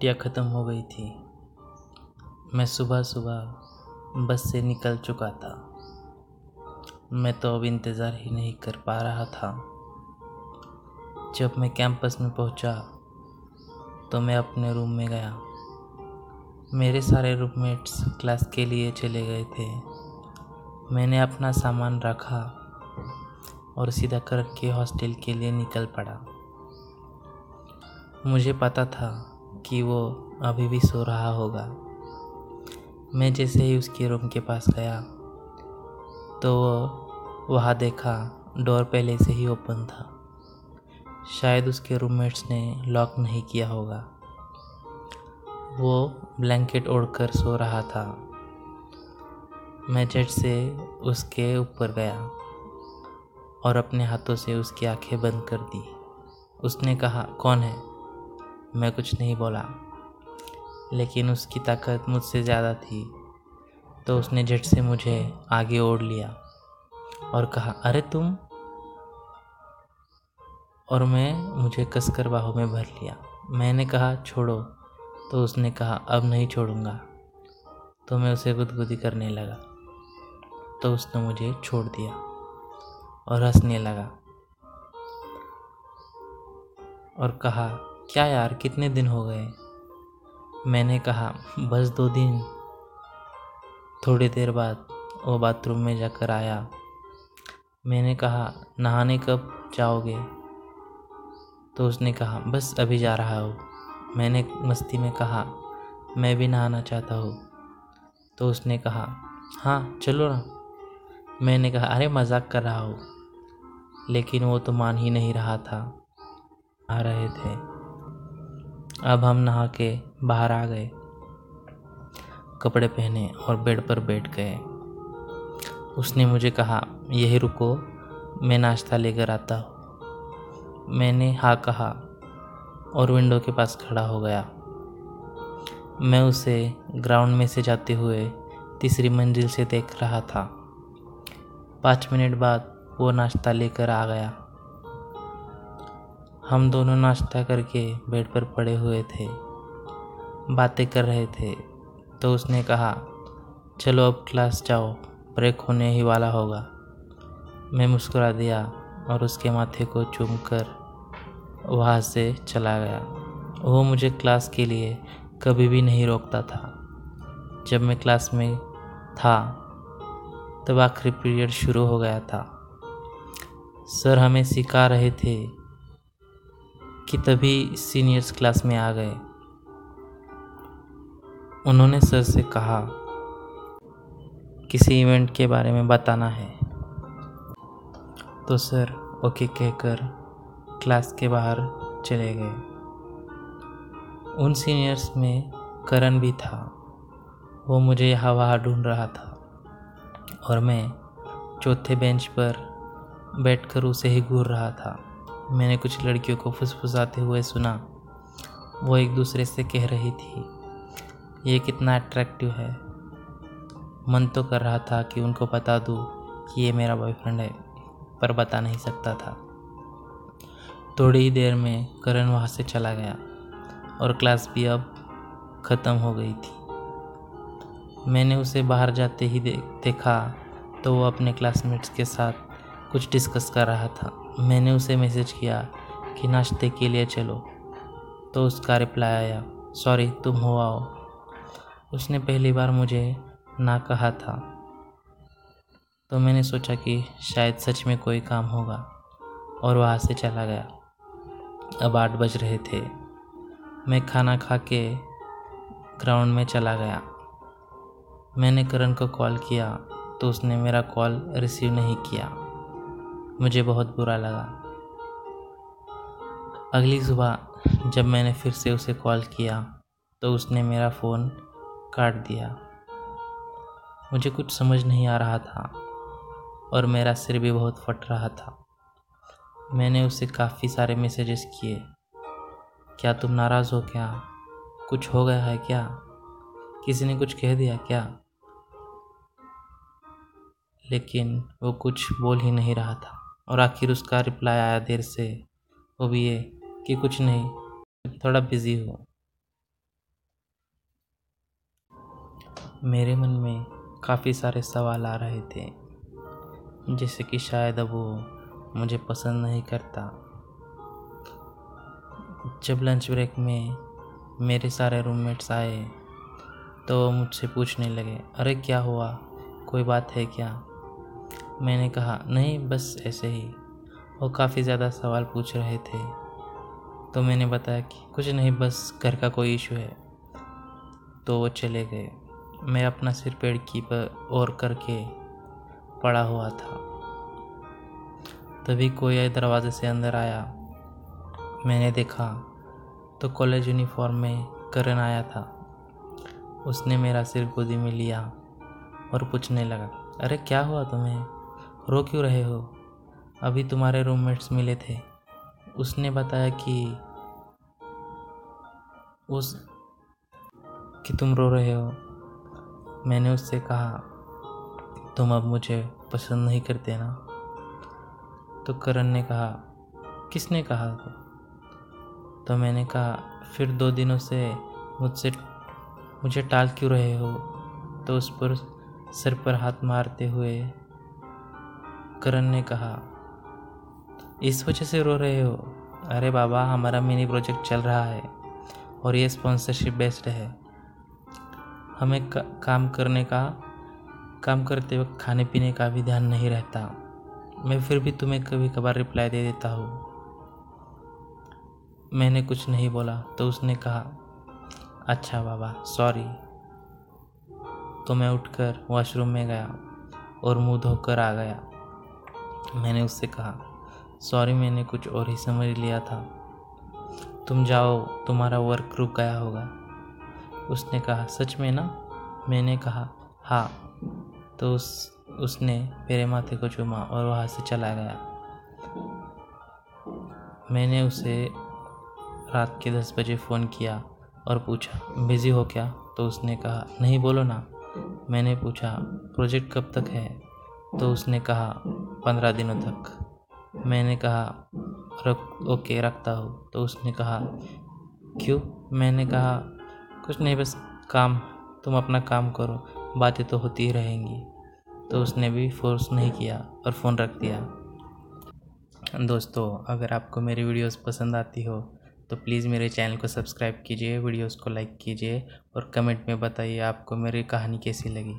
छुट्टियाँ ख़त्म हो गई थी। मैं सुबह सुबह बस से निकल चुका था। मैं तो अब इंतज़ार ही नहीं कर पा रहा था। जब मैं कैंपस में पहुँचा तो मैं अपने रूम में गया। मेरे सारे रूममेट्स क्लास के लिए चले गए थे। मैंने अपना सामान रखा और सीधा करके हॉस्टल के लिए निकल पड़ा। मुझे पता था कि वो अभी भी सो रहा होगा। मैं जैसे ही उसके रूम के पास गया तो वो वहाँ देखा डोर पहले से ही ओपन था। शायद उसके रूममेट्स ने लॉक नहीं किया होगा। वो ब्लैंकेट ओढ़कर सो रहा था। मैं झट से उसके ऊपर गया और अपने हाथों से उसकी आँखें बंद कर दी। उसने कहा, कौन है? मैं कुछ नहीं बोला। लेकिन उसकी ताकत मुझसे ज़्यादा थी तो उसने झट से मुझे आगे ओढ़ लिया और कहा, अरे तुम? और मैं, मुझे कसकर बाहों में भर लिया। मैंने कहा, छोड़ो। तो उसने कहा, अब नहीं छोड़ूँगा। तो मैं उसे गुदगुदी करने लगा। तो उसने मुझे छोड़ दिया और हंसने लगा और कहा क्या यार, कितने दिन हो गए? मैंने कहा, बस दो दिन। थोड़ी देर बाद वो बाथरूम में जाकर आया। मैंने कहा, नहाने कब जाओगे? तो उसने कहा, बस अभी जा रहा हूँ। मैंने मस्ती में कहा, मैं भी नहाना चाहता हूँ। तो उसने कहा हाँ चलो ना। मैंने कहा, अरे, मज़ाक कर रहा हूँ। लेकिन वो तो मान ही नहीं रहा था, आ रहे थे। अब हम नहा के बाहर आ गए। कपड़े पहने और बेड पर बैठ गए। उसने मुझे कहा, यही रुको, मैं नाश्ता लेकर आता हूँ। मैंने हाँ कहा और विंडो के पास खड़ा हो गया। मैं उसे ग्राउंड में से जाते हुए तीसरी मंजिल से देख रहा था। पाँच मिनट बाद वो नाश्ता लेकर आ गया। हम दोनों नाश्ता करके बेड पर पड़े हुए थे। बातें कर रहे थे तो उसने कहा, चलो अब क्लास जाओ, ब्रेक होने ही वाला होगा। मैं मुस्कुरा दिया और उसके माथे को चूम कर वहाँ से चला गया। वो मुझे क्लास के लिए कभी भी नहीं रोकता था। जब मैं क्लास में था, तब आखिरी पीरियड शुरू हो गया था। सर हमें सिखा रहे थे कि तभी सीनियर्स क्लास में आ गए। उन्होंने सर से कहा, किसी इवेंट के बारे में बताना है। तो सर ओके कहकर क्लास के बाहर चले गए। उन सीनियर्स में करण भी था। वो मुझे यहाँ वहाँ ढूंढ रहा था और मैं चौथे बेंच पर बैठकर उसे ही घूर रहा था। मैंने कुछ लड़कियों को फुसफुसाते हुए सुना। वो एक दूसरे से कह रही थी, ये कितना अट्रैक्टिव है। मन तो कर रहा था कि उनको बता दूँ कि ये मेरा बॉयफ्रेंड है, पर बता नहीं सकता था। थोड़ी ही देर में करण वहाँ से चला गया और क्लास भी अब ख़त्म हो गई थी। मैंने उसे बाहर जाते ही देखा तो वो अपने क्लासमेट्स के साथ कुछ डिस्कस कर रहा था। मैंने उसे मैसेज किया कि नाश्ते के लिए चलो। तो उसका रिप्लाई आया सॉरी तुम हो आओ। उसने पहली बार मुझे ना कहा था। तो मैंने सोचा कि शायद सच में कोई काम होगा और वहाँ से चला गया। अब आठ बज रहे थे। मैं खाना खा के ग्राउंड में चला गया। मैंने करण को कॉल किया तो उसने मेरा कॉल रिसीव नहीं किया। मुझे बहुत बुरा लगा। अगली सुबह जब मैंने फिर से उसे कॉल किया तो उसने मेरा फ़ोन काट दिया। मुझे कुछ समझ नहीं आ रहा था और मेरा सिर भी बहुत फट रहा था। मैंने उसे काफ़ी सारे मैसेजेस किए। क्या तुम नाराज़ हो क्या? कुछ हो गया है क्या? किसी ने कुछ कह दिया क्या? लेकिन वो कुछ बोल ही नहीं रहा था। और आखिर उसका रिप्लाई आया देर से, वो भी ये कि कुछ नहीं, थोड़ा बिज़ी हो। मेरे मन में काफ़ी सारे सवाल आ रहे थे, जैसे कि शायद अब वो मुझे पसंद नहीं करता। जब लंच ब्रेक में मेरे सारे रूममेट्स आए तो मुझसे पूछने लगे, अरे, क्या हुआ? कोई बात है क्या? मैंने कहा, नहीं, बस ऐसे ही। वो काफ़ी ज़्यादा सवाल पूछ रहे थे। तो मैंने बताया कि, कुछ नहीं, बस घर का कोई इशू है। तो वो चले गए। मैं अपना सिर पेड़ की पर और करके पड़ा हुआ था। तभी कोई दरवाजे से अंदर आया। मैंने देखा तो कॉलेज यूनिफॉर्म में करण आया था। उसने मेरा सिर गोदी में लिया और पूछने लगा, अरे, क्या हुआ तुम्हें? रो क्यों रहे हो? अभी तुम्हारे रूममेट्स मिले थे। उसने बताया कि उस, कि तुम रो रहे हो। मैंने उससे कहा, तुम अब मुझे पसंद नहीं करते ना? तो करण ने कहा, किसने कहा तो मैंने कहा, फिर दो दिनों से मुझसे, मुझे टाल क्यों रहे हो? तो उस पर सिर पर हाथ मारते हुए करण ने कहा इस वजह से रो रहे हो? अरे बाबा हमारा मिनी प्रोजेक्ट चल रहा है और ये स्पॉन्सरशिप बेस्ड है। हमें का, काम करने का काम करते वक्त खाने पीने का भी ध्यान नहीं रहता। मैं फिर भी तुम्हें कभी कभार रिप्लाई दे देता हूँ। मैंने कुछ नहीं बोला तो उसने कहा अच्छा बाबा सॉरी तो मैं उठकर वॉशरूम में गया और मुँह धोकर आ गया। मैंने उससे कहा सॉरी मैंने कुछ और ही समझ लिया था। तुम जाओ, तुम्हारा वर्क रुक गया होगा। उसने कहा, सच में ना? मैंने कहा हाँ। तो उस, उसने मेरे माथे को चूमा और वहाँ से चला गया। मैंने उसे रात के दस बजे फ़ोन किया और पूछा बिज़ी हो क्या? तो उसने कहा, नहीं, बोलो ना। मैंने पूछा प्रोजेक्ट कब तक है? तो उसने कहा, पंद्रह दिनों तक। मैंने कहा, रख, ओके, रखता हूँ। तो उसने कहा, क्यों? मैंने कहा, कुछ नहीं, बस काम, तुम अपना काम करो, बातें तो होती ही रहेंगी। तो उसने भी फोर्स नहीं किया और फ़ोन रख दिया। दोस्तों, अगर आपको मेरी वीडियोस पसंद आती हो तो प्लीज़ मेरे चैनल को सब्सक्राइब कीजिए, वीडियोस को लाइक कीजिए और कमेंट में बताइए, आपको मेरी कहानी कैसी लगी।